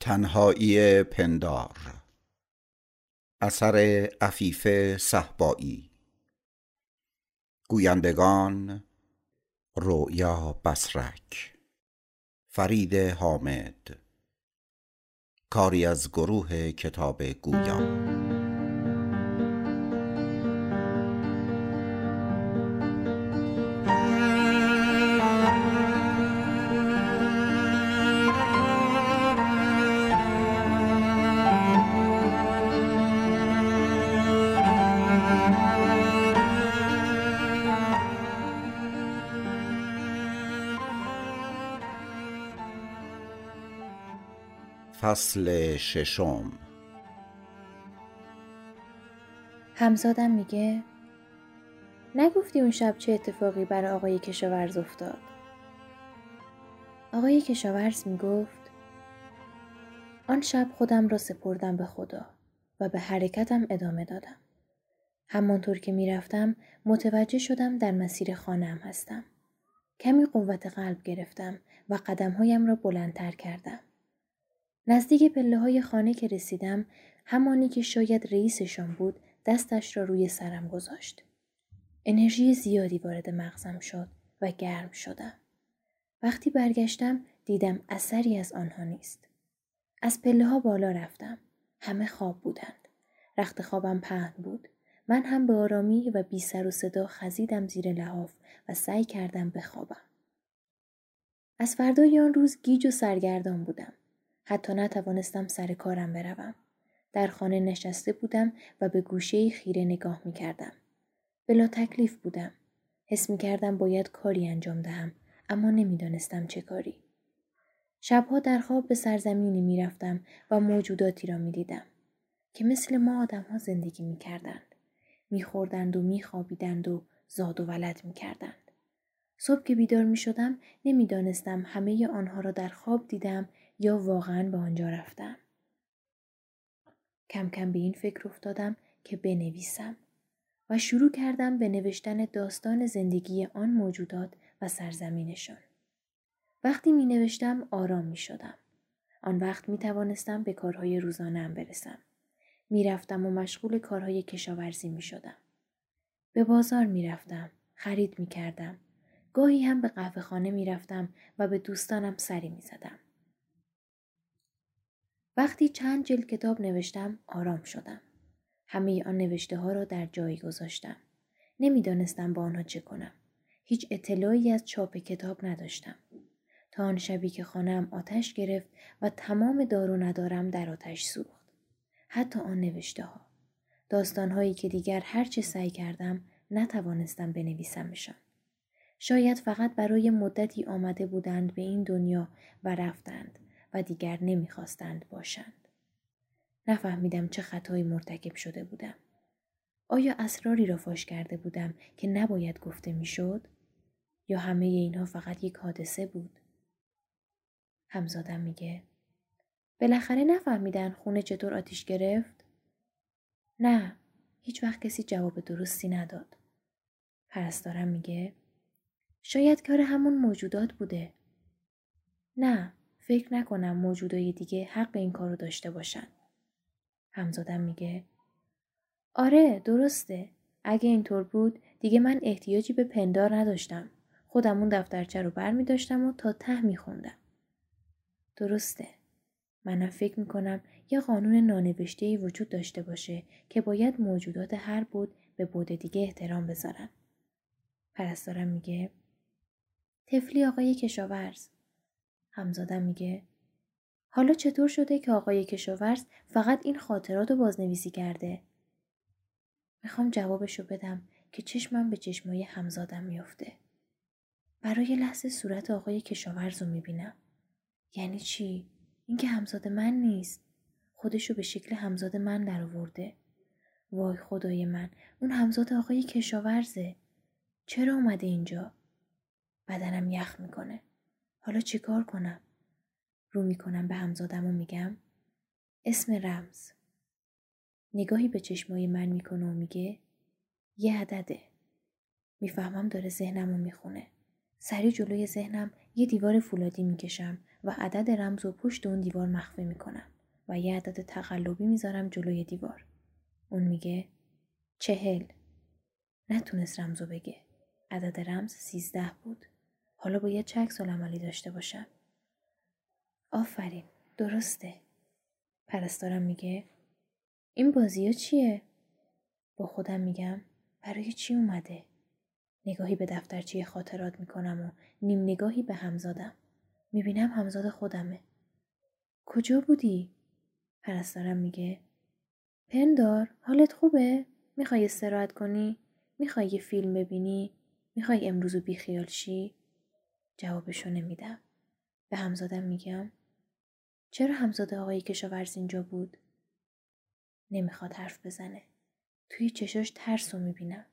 تنهایی پندار. اثر عفیف صهبایی. گویندگان رؤیا بسرک فرید حامد. کاری از گروه کتاب گویا فصل ششم. همزادم میگه نگفتی اون شب چه اتفاقی برای آقای کشاورز افتاد؟ آقای کشاورز می‌گفت آن شب خودم را سپردم به خدا و به حرکتم ادامه دادم. همانطور که می‌رفتم متوجه شدم در مسیر خانم هستم. کمی قوت قلب گرفتم و قدمهایم را بلندتر کردم. نزدیک پله های خانه که رسیدم همانی که شاید رئیسشان بود دستش را روی سرم گذاشت. انرژی زیادی وارد مغزم شد و گرم شدم. وقتی برگشتم دیدم اثری از آنها نیست. از پله ها بالا رفتم. همه خواب بودند. رخت خوابم پهن بود. من هم به آرامی و بی سر و صدا خزیدم زیر لحاف و سعی کردم بخوابم. از فردای آن روز گیج و سرگردان بودم. حتی نتوانستم سر کارم بروم. در خانه نشسته بودم و به گوشه خیره نگاه می کردم. بلا تکلیف بودم. حس می کردم باید کاری انجام دهم اما نمی‌دانستم چه کاری. شبها در خواب به سرزمینی می رفتم و موجوداتی را می دیدم که مثل ما آدم ها زندگی می کردند. می خوردند و می خوابیدند و زاد و ولد می کردند. صبح که بیدار می شدم نمی دانستم همه آنها را در خواب دیدم یا واقعا به آنجا رفتم. کم کم به این فکر افتادم که بنویسم و شروع کردم به نوشتن داستان زندگی آن موجودات و سرزمینشان. وقتی می نوشتم آرام می شدم. آن وقت می توانستم به کارهای روزانم برسم. می رفتم و مشغول کارهای کشاورزی می شدم. به بازار می رفتم. خرید می کردم. گاهی هم به قهوه خانه می رفتم و به دوستانم سری می زدم. وقتی چند جلد کتاب نوشتم آرام شدم. همه آن نوشته ها را در جایی گذاشتم. نمی‌دانستم با آنها چه کنم. هیچ اطلاعی از چاپ کتاب نداشتم. تا آن شبی که خانم آتش گرفت و تمام دار و ندارم در آتش سوخت. حتی آن نوشته ها. داستان هایی که دیگر هرچه سعی کردم نتوانستم بنویسمشان. شاید فقط برای مدتی آمده بودند به این دنیا و رفتند و دیگر نمی‌خواستند باشند. نفهمیدم چه خطایی مرتکب شده بودم. آیا اسراری را فاش کرده بودم که نباید گفته می‌شد؟ یا همه اینها فقط یک حادثه بود؟ همزادم میگه بالاخره نفهمیدن خونه چطور آتیش گرفت؟ نه هیچ وقت کسی جواب درستی نداد. پرستارم میگه شاید کار همون موجودات بوده. نه فکر نکنم موجودای دیگه حق این کارو داشته باشن. همزادم میگه آره درسته. اگه اینطور بود دیگه من احتیاجی به پندار نداشتم. خودم اون دفترچه رو بر می داشتم و تا ته می خوندم. درسته. منم فکر می کنم یه قانون نانوشته وجود داشته باشه که باید موجودات هر بود به بود دیگه احترام بذارن. پرستارم میگه تفلی آقای کشاورز همزادم میگه حالا چطور شده که آقای کشاورز فقط این خاطرات رو بازنویسی کرده؟ می‌خوام جوابشو بدم که چشمم به چشمای همزادم میافته. برای لحظه صورت آقای کشاورز رو می‌بینم. یعنی چی؟ اینکه همزاد من نیست. خودشو به شکل همزاد من درآورده. وای خدای من اون همزاد آقای کشاورزه. چرا اومده اینجا؟ بدنم یخ می‌کنه. حالا چیکار کنم؟ رو می‌کنم به همزادم و میگم اسم رمز. نگاهی به چشمای من می‌کنه و میگه یه عدده. می‌فهمم داره ذهنم رو می‌خونه. سری جلوی ذهنم یه دیوار فولادی می‌کشم و عدد رمز و پشت اون دیوار مخفی می‌کنم و یه عدد تقلبی می‌ذارم جلوی دیوار. اون میگه چهل. نتونست رمزو بگه. عدد رمز سیزده بود. حالا باید چه عکس عملی داشته باشم. آفرین. درسته. پرستارم میگه این بازی ها چیه؟ با خودم میگم برای چی اومده؟ نگاهی به دفترچه خاطرات می‌کنم و نیم نگاهی به همزادم. می‌بینم همزاد خودمه. کجا بودی؟ پرستارم میگه پندار حالت خوبه؟ می‌خوای استراحت کنی؟ می‌خوای یه فیلم ببینی؟ می‌خوای امروزو بیخیال شی؟ جوابشو نمیدم. به همزادم میگم چرا همزاده آقای کشاورز اینجا بود؟ نمی‌خواد حرف بزنه. توی چشاش ترس رو می‌بینم.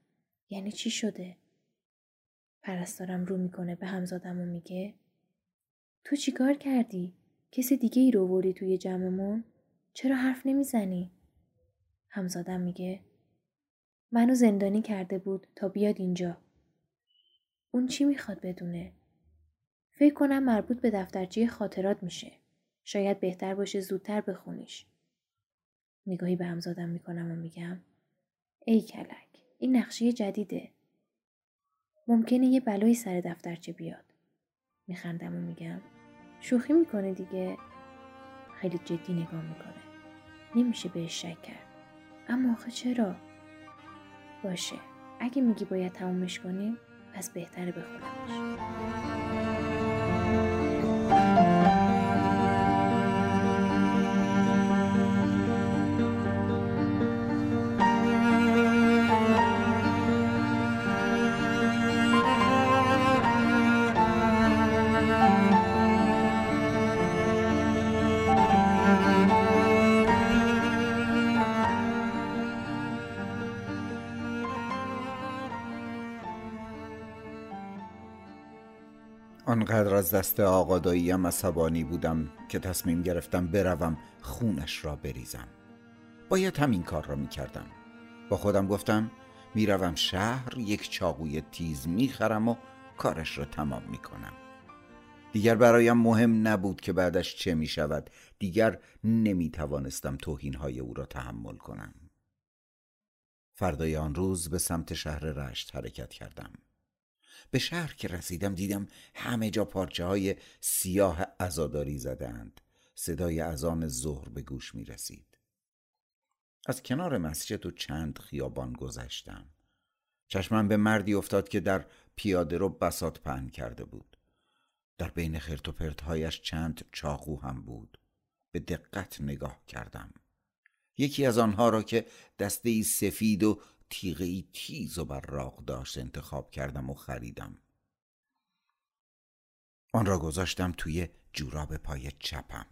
یعنی چی شده؟ پرستارم رو می‌کنه به همزادم و میگه تو چیکار کردی؟ کسی دیگه ای رو وردی توی جمعمون؟ چرا حرف نمی‌زنی؟ همزادم میگه منو زندانی کرده بود تا بیاد اینجا. اون چی می‌خواد بدونه؟ فکر کنم مربوط به دفترچه خاطرات میشه. شاید بهتر باشه زودتر بخونیش. نگاهی به همزادم می‌کنم و میگم ای کلک این نقشه جدیده. ممکنه یه بلایی سر دفترچه بیاد. میخندم و میگم شوخی می‌کنه دیگه. خیلی جدی نگاه می‌کنه. نمیشه بهش شک کرد. اما آخه چرا؟ باشه. اگه میگی باید تمومش کنیم پس بهتره بخونمش. Thank you. آنقدر از دست آقاداییم عصبانی بودم که تصمیم گرفتم بروم خونش را بریزم. باید همین کار را می‌کردم. با خودم گفتم می‌روم شهر یک چاقوی تیز می‌خرم و کارش را تمام می‌کنم. دیگر برایم مهم نبود که بعدش چه می‌شود. دیگر نمی‌توانستم توهینهای او را تحمل کنم. فردای آن روز به سمت شهر رشت حرکت کردم. به شهر که رسیدم دیدم همه جا پارچه های سیاه ازاداری زدند صدای اذان ظهر به گوش می رسید از کنار مسجد و چند خیابان گذشتم. چشمم به مردی افتاد که در پیاده رو بسات پهن کرده بود. در بین خرت و پرتهایش چند چاقو هم بود. به دقت نگاه کردم. یکی از آنها را که دسته ای سفید و تیغه ای تیز و براق داشت انتخاب کردم و خریدم. آن را گذاشتم توی جوراب پای چپم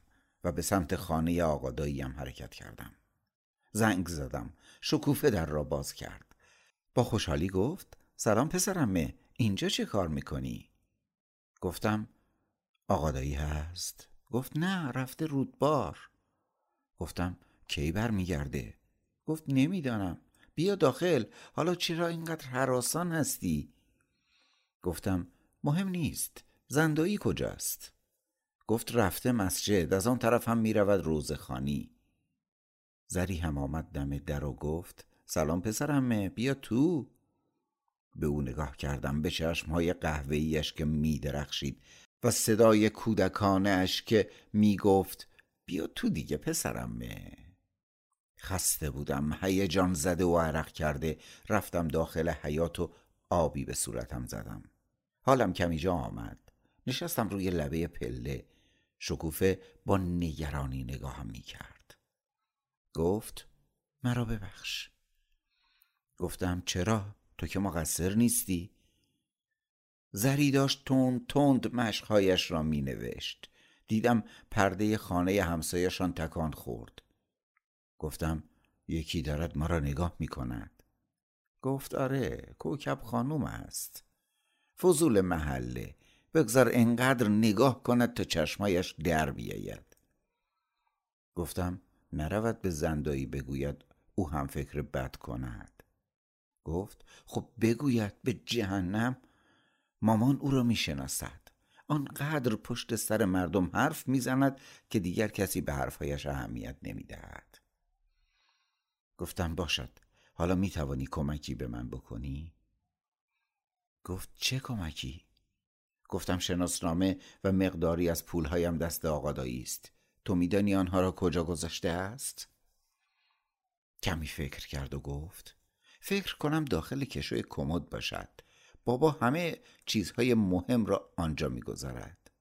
و به سمت خانه آقاداییم حرکت کردم. زنگ زدم. شکوفه در را باز کرد. با خوشحالی گفت سلام پسرمه اینجا چه کار می‌کنی؟ گفتم آقادایی هست. گفت نه رفته رودبار. گفتم کی برمیگرده؟ گفت نمی‌دانم. بیا داخل. حالا چرا اینقدر حراسان هستی؟ گفتم مهم نیست. زندایی کجاست؟ گفت رفته مسجد. از آن طرف هم می‌رود روزخانی. زری هم آمد دم در و گفت سلام پسرمه بیا تو. به او نگاه کردم به چشمهای قهوه‌ایش که میدرخشید و صدای کودکانه اش که می‌گفت بیا تو دیگه پسرمه خسته بودم. هیجان زده و عرق کرده رفتم داخل حیات و آبی به صورتم زدم. حالم کمی جا آمد. نشستم روی لبه پله. شکوفه با نگرانی نگاهم می کرد گفت مرا ببخش. گفتم چرا؟ تو که مقصر نیستی. زری داشت تند تند مشقهایش را می نوشت دیدم پرده خانه همسایشان تکان خورد. گفتم یکی دارد ما را نگاه می کند گفت آره کوکب خانوم است. فضول محله بگذار انقدر نگاه کند تا چشمایش در بیاید. گفتم نرود به زندایی بگوید او هم فکر بد کند. گفت خب بگوید به جهنم مامان او را می‌شناسد. آنقدر پشت سر مردم حرف می‌زند که دیگر کسی به حرفهایش اهمیت نمی‌دهد. گفتم باشد حالا می توانی کمکی به من بکنی؟ گفت چه کمکی؟ گفتم شناسنامه و مقداری از پولهایم دست آقادایی است تو میدانی آنها را کجا گذاشته است؟ کمی فکر کرد و گفت فکر کنم داخل کشوی کمد باشد بابا همه چیزهای مهم را آنجا می‌گذارد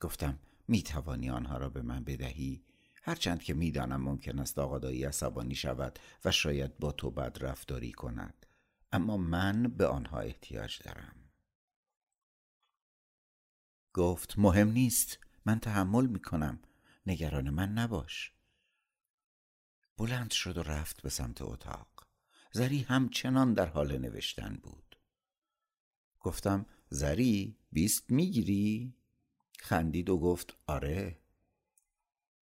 گفتم می توانی آنها را به من بدهی هرچند که می‌دانم ممکن است آقادایی عصبانی شود و شاید با تو بد رفتاری کند اما من به آنها احتیاج دارم. گفت مهم نیست من تحمل می کنم نگران من نباش. بلند شد و رفت به سمت اتاق. زری همچنان در حال نوشتن بود. گفتم زری بیست می‌گیری؟ خندید و گفت آره.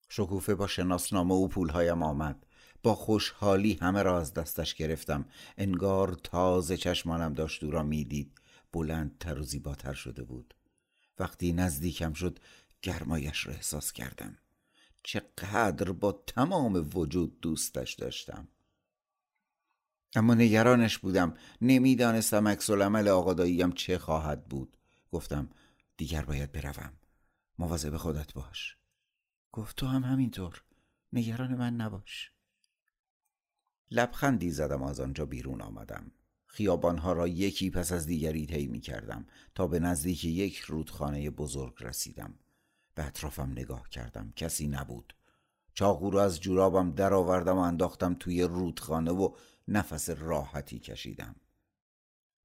شکوفه با شناسنامه و پولهایم آمد. با خوشحالی همه را از دستش گرفتم. انگار تازه چشمانم داشت او را می‌دید. بلندتر و زیباتر شده بود. وقتی نزدیکم شد گرمایش را احساس کردم. چقدر با تمام وجود دوستش داشتم. اما نگرانش بودم. نمی‌دانستم عکس العمل آقاداییم چه خواهد بود. گفتم دیگر باید بروم. مواظب خودت باش. گفت تو هم همینطور. نگران من نباش. لبخندی زدم از آنجا بیرون آمدم. خیابانها را یکی پس از دیگری طی می کردم تا به نزدیک یک رودخانه بزرگ رسیدم. به اطرافم نگاه کردم. کسی نبود. چاقو را از جورابم درآوردم و انداختم توی رودخانه و نفس راحتی کشیدم.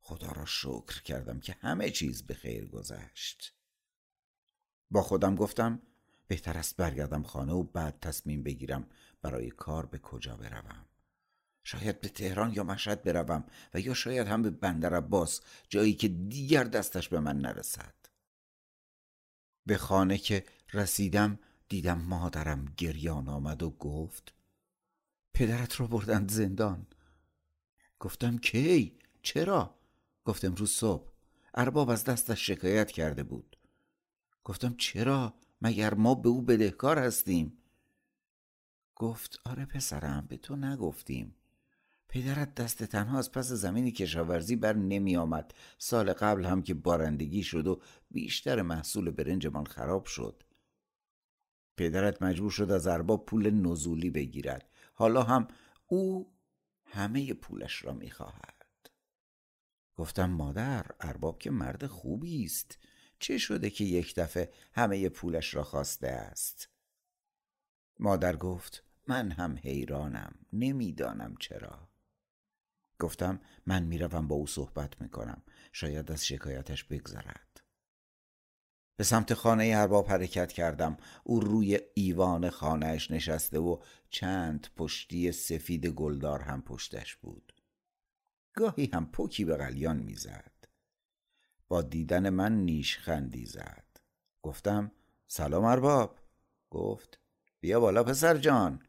خدا را شکر کردم که همه چیز به خیر گذشت. با خودم گفتم بهتر است برگردم خانه و بعد تصمیم بگیرم برای کار به کجا بروم شاید به تهران یا مشهد بروم و یا شاید هم به بندر عباس جایی که دیگر دستش به من نرسد به خانه که رسیدم دیدم مادرم گریان آمد و گفت پدرت رو بردند زندان گفتم کی؟ چرا؟ گفتم امروز صبح ارباب از دستش شکایت کرده بود گفتم چرا؟ مگر ما به او بدهکار هستیم؟ گفت آره پسرم به تو نگفتیم. پدرت دست تنها از پس زمین کشاورزی بر نمی آمد. سال قبل هم که بارندگی شد و بیشتر محصول برنجمان خراب شد. پدرت مجبور شد از ارباب پول نزولی بگیرد. حالا هم او همه پولش را می‌خواهد گفتم مادر ارباب که مرد خوبی است. چه شده که یک دفعه همه پولش را خواسته است؟ مادر گفت من هم حیرانم نمی‌دانم چرا. گفتم من می‌روم با او صحبت می‌کنم شاید از شکایتش بگذرد. به سمت خانه ارباب حرکت کردم. او روی ایوان خانهش نشسته و چند پشتی سفید گلدار هم پشتش بود. گاهی هم پوکی به قلیان می‌زد. با دیدن من نیشخندی زد. گفتم سلام ارباب. گفت بیا بالا پسر جان.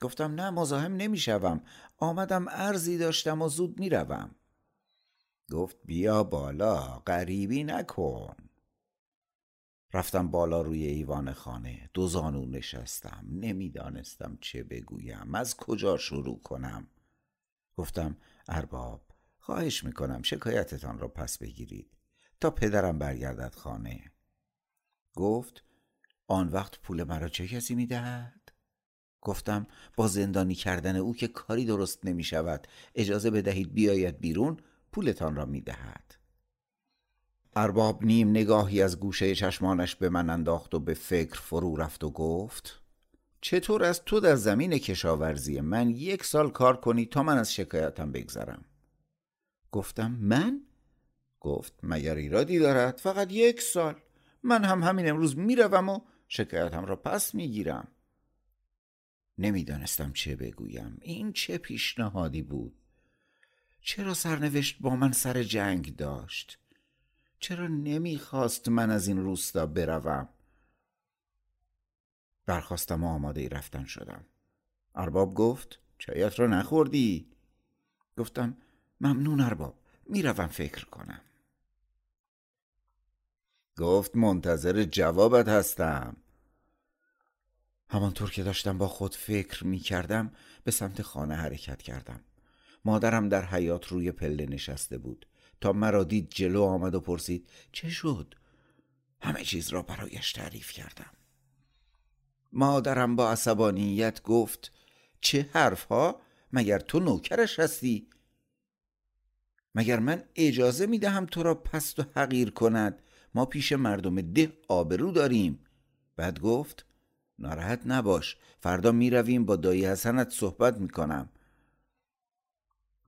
گفتم نه مزاحم نمی‌شوم. آمدم ارزی داشتم و زود می‌روم. گفت بیا بالا غریبی نکن. رفتم بالا روی ایوان خانه. دو زانو نشستم. نمی‌دانستم چه بگویم. از کجا شروع کنم؟ گفتم ارباب خواهش می‌کنم شکایتتان را پس بگیرید. تا پدرم برگردد خانه. گفت آن وقت پول مرا چه کسی می‌دهد؟ گفتم با زندانی کردن او که کاری درست نمی شود اجازه بدهید بیاید بیرون پولتان را می دهد ارباب نیم نگاهی از گوشه چشمانش به من انداخت و به فکر فرو رفت و گفت چطور از تو در زمین کشاورزی من یک سال کار کنی تا من از شکایتم بگذرم؟ گفتم من؟ گفت مگر ایرادی دارد؟ فقط یک سال. من هم همین امروز می‌روم و شکایتم را پس می‌گیرم. نمی‌دانستم چه بگویم. این چه پیشنهادی بود؟ چرا سرنوشت با من سر جنگ داشت؟ چرا نمی‌خواست من از این روستا بروم؟ برخواستم و آماده رفتن شدم. ارباب گفت چایت را نخوردی؟ گفتم ممنون ارباب می‌روم فکر کنم. گفت منتظر جوابت هستم همانطور که داشتم با خود فکر می کردم به سمت خانه حرکت کردم مادرم در حیات روی پله نشسته بود تا مرا دید جلو آمد و پرسید چه شد؟ همه چیز را برایش تعریف کردم مادرم با عصبانیت گفت چه حرفها؟ مگر تو نوکرش هستی؟ مگر من اجازه می دهم تو را پست و حقیر کند ما پیش مردم ده آبرو داریم. بعد گفت ناراحت نباش فردا می رویم با دایی حسنت صحبت می کنم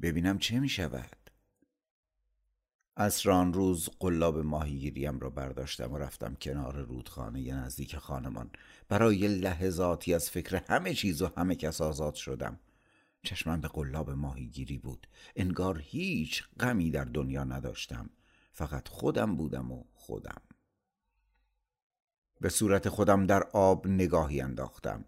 ببینم چه می شود ران روز قلاب ماهیگیریم را برداشتم و رفتم کنار رودخانه نزدیک خانمان. برای لحظاتی از فکر همه چیز و همه کس آزاد شدم. چشمم به قلاب ماهیگیری بود. انگار هیچ غمی در دنیا نداشتم. فقط خودم بودم و خودم. به صورت خودم در آب نگاهی انداختم.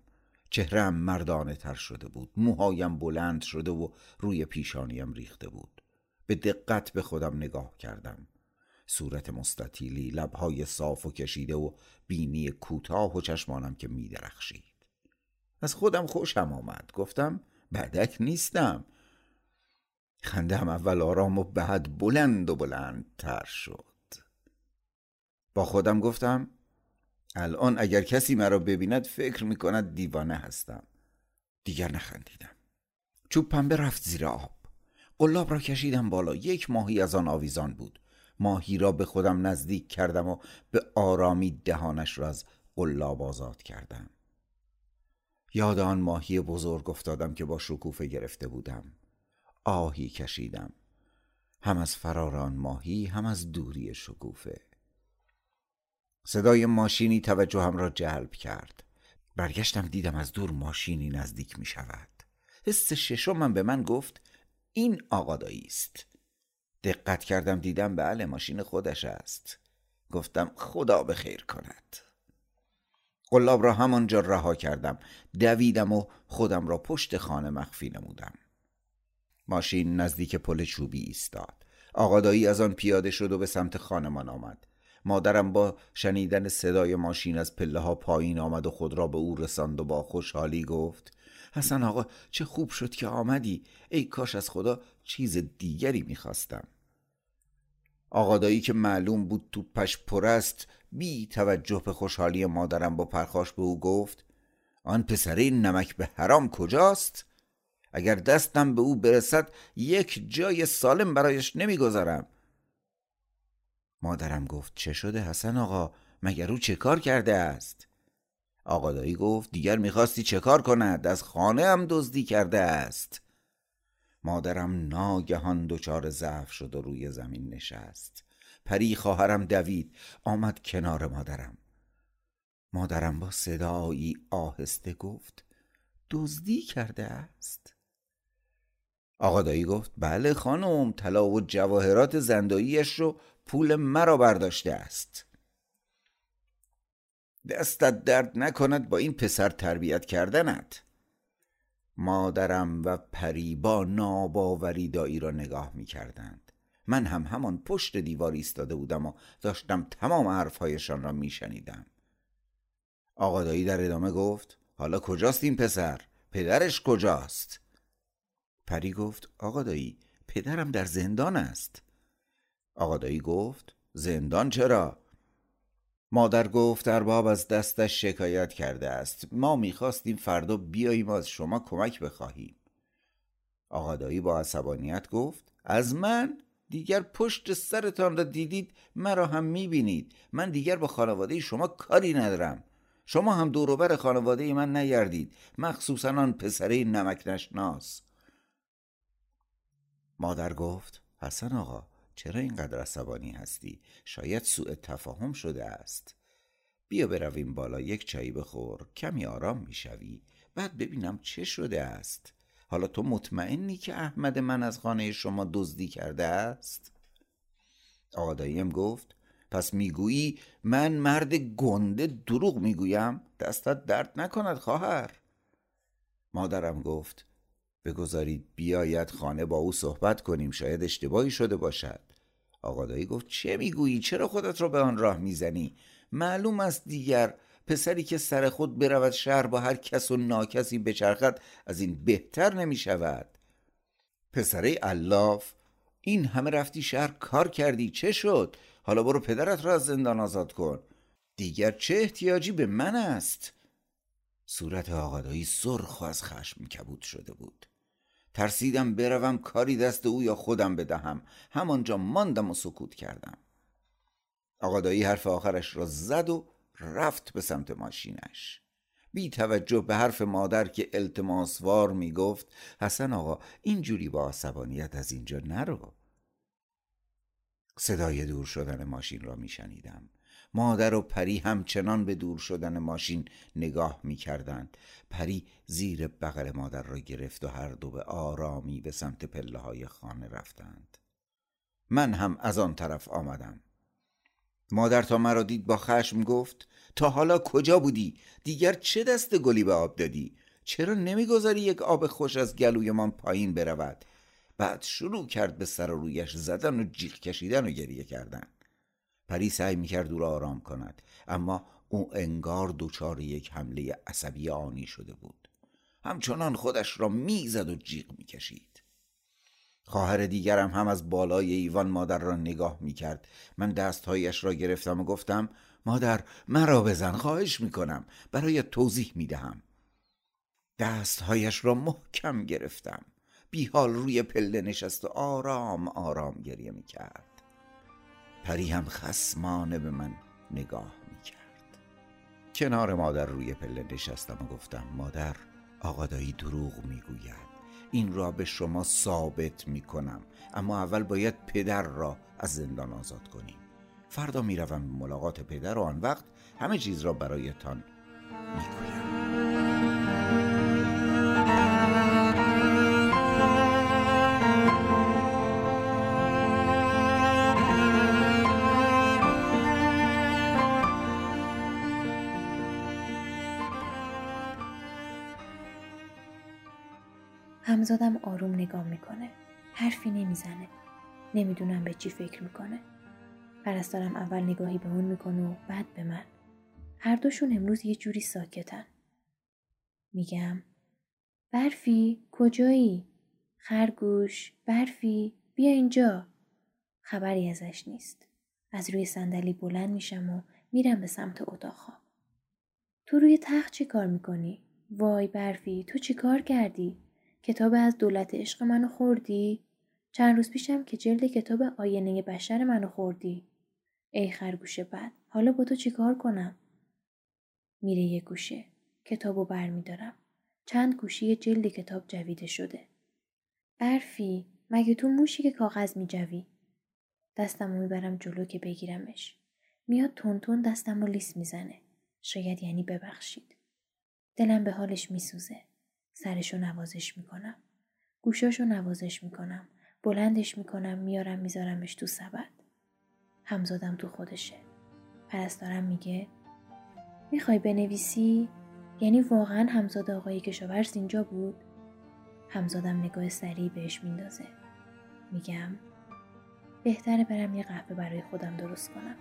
چهرم مردانه تر شده بود. موهایم بلند شده و روی پیشانیم ریخته بود. به دقت به خودم نگاه کردم. صورت مستطیلی لبهای صاف و کشیده و بینی کوتاه و چشمانم که میدرخشید. از خودم خوشم آمد. گفتم بعدک نیستم. خندم اول آرام و بعد بلند و بلندتر شد. با خودم گفتم الان اگر کسی مرا ببیند فکر می کند دیوانه هستم. دیگر نخندیدم. چوب پنبه رفت زیر آب. قلاب را کشیدم بالا. یک ماهی از آن آویزان بود. ماهی را به خودم نزدیک کردم و به آرامی دهانش را از قلاب آزاد کردم. یاد آن ماهی بزرگ افتادم که با شکوفه گرفته بودم. آهی کشیدم. هم از فرار آن ماهی هم از دوری شکوفه. صدای ماشینی توجهم را جلب کرد. برگشتم دیدم از دور ماشینی نزدیک می شود. حس ششمم به من گفت این آقادایی است. دقت کردم دیدم بله ماشین خودش است. گفتم خدا به خیر کند. قلاب را همانجا رها کردم. دویدم و خودم را پشت خانه مخفی نمودم. ماشین نزدیک پل چوبی ایستاد. آقادایی از آن پیاده شد و به سمت خانمان آمد. مادرم با شنیدن صدای ماشین از پله ها پایین آمد و خود را به او رساند و با خوشحالی گفت حسن آقا چه خوب شد که آمدی. ای کاش از خدا چیز دیگری می‌خواستم. آقادایی که معلوم بود تو پش پر است بی توجه به خوشحالی مادرم با پرخاش به او گفت آن پسره نمک به حرام کجاست؟ اگر دستم به او برسد یک جای سالم برایش نمی‌گذارم. مادرم گفت چه شده حسن آقا؟ مگر او چه کار کرده است؟ آقا گفت دیگر می‌خواستی چه کار کند؟ از خانه هم دزدی کرده است. مادرم ناگهان دچار ضعف شد و روی زمین نشست. پری خواهرم دوید. آمد کنار مادرم. مادرم با صدایی آهسته گفت دزدی کرده است؟ آقا دایی گفت بله خانم طلا و جواهرات زنداییش رو پول مرا برداشته است دستت درد نکند با این پسر تربیت کردنت مادرم و پری با ناباوری دایی را نگاه می کردند من هم همان پشت دیوار ایستاده بودم و داشتم تمام حرفهایشان را می شنیدم آقا دایی در ادامه گفت حالا کجاست این پسر؟ پدرش کجاست؟ پری گفت آقا دایی پدرم در زندان است. آقا دایی گفت زندان چرا؟ مادر گفت ارباب از دستش شکایت کرده است. ما می‌خواستیم فردا بیاییم از شما کمک بخواهیم. آقا دایی با عصبانیت گفت از من؟ دیگر پشت سرتان را دیدید مرا هم می‌بینید. من دیگر با خانواده شما کاری ندارم. شما هم دوروبر خانواده من نگردید مخصوصا آن پسره نمک نشناس مادر گفت حسن آقا چرا اینقدر عصبانی هستی؟ شاید سوء تفاهم شده است. بیا برویم بالا یک چایی بخور کمی آرام می‌شوی. بعد ببینم چه شده است. حالا تو مطمئنی که احمد من از خانه شما دزدی کرده است؟ آقا داییم گفت پس می‌گویی من مرد گنده دروغ می‌گویم؟ دستت درد نکند خواهر. مادرم گفت بگذارید بیاید خانه با او صحبت کنیم شاید اشتباهی شده باشد. آقادایی گفت چه می‌گویی؟ چرا خودت را به آن راه می‌زنی؟ معلوم است دیگر پسری که سر خود برود شهر با هر کس و ناکسی بچرخد از این بهتر نمی شود پسره الاف این همه رفتی شهر کار کردی چه شد؟ حالا برو پدرت را از زندان آزاد کن. دیگر چه احتیاجی به من است؟ صورت آقادایی سرخ و از خشم کبود شده بود. ترسیدم بروم کاری دست او یا خودم بدهم. همانجا ماندم و سکوت کردم. آقادایی حرف آخرش را زد و رفت به سمت ماشینش. بی توجه به حرف مادر که التماسوار می گفت حسن آقا اینجوری با عصبانیت از اینجا نرو. صدای دور شدن ماشین را می شنیدم. مادر و پری همچنان به دور شدن ماشین نگاه می کردند پری زیر بغل مادر را گرفت و هر دو به آرامی به سمت پله های خانه رفتند. من هم از آن طرف آمدم. مادر تا مرا دید با خشم گفت تا حالا کجا بودی؟ دیگر چه دست گلی به آب دادی؟ چرا نمی‌گذاری یک آب خوش از گلویمان پایین برود؟ بعد شروع کرد به سر و رویش زدن و جیغ کشیدن و گریه کردن. پری سعی می‌کرد او را آرام کند اما او انگار دچار یک حمله عصبی آنی شده بود. همچنان خودش را می‌زد و جیغ می‌کشید. خواهر دیگرم هم از بالای ایوان مادر را نگاه می‌کرد. من دستهایش را گرفتم و گفتم مادر مرا بزن خواهش می‌کنم برای توضیح می‌دهم. دستهایش را محکم گرفتم. بیحال روی پله نشست و آرام آرام گریه می‌کرد. پری هم خسمانه به من نگاه می‌کرد. کنار مادر روی پله نشستم و گفتم مادر آقادایی دروغ می‌گوید. این را به شما ثابت می‌کنم. اما اول باید پدر را از زندان آزاد کنیم. فردا می‌روم به ملاقات پدر و آن وقت همه چیز را برایتان می‌گویم. همزادم آروم نگاه می‌کنه. حرفی نمی‌زنه. نمی‌دونم به چی فکر می‌کنه. پرستارم اول نگاهی به اون می‌کنه و بعد به من. هر دوشون امروز یه جوری ساکتن. میگم برفی کجایی؟ خرگوش برفی بیا اینجا. خبری ازش نیست. از روی صندلی بلند میشم و میرم به سمت اتاق تو روی تخت چی کار می‌کنی؟ وای برفی تو چی کار کردی؟ کتاب از دولت عشق منو خوردی؟ چند روز پیشم که جلد کتاب آینه بشر منو خوردی. ای خرگوش بد حالا با تو چیکار کنم؟ میره یه گوشه. کتابو بر میدارم. چند گوشی جلد کتاب جویده شده. برفی مگه تو موشی که کاغذ میجوی؟ دستمو می‌برم جلو که بگیرمش. میاد تون دستمو لیس می‌زنه. شاید یعنی ببخشید. دلم به حالش میسوزه. سرشو نوازش می‌کنم. گوشاشو نوازش می‌کنم. بلندش می‌کنم میارم میذارمش تو سبد. همزادم تو خودشه. پرستارم میگه می‌خوای بنویسی؟ یعنی واقعا همزاد آقای کشاورز اینجا بود؟ همزادم نگاه سریع بهش میندازه. میگم بهتره برم یه قهوه برای خودم درست کنم.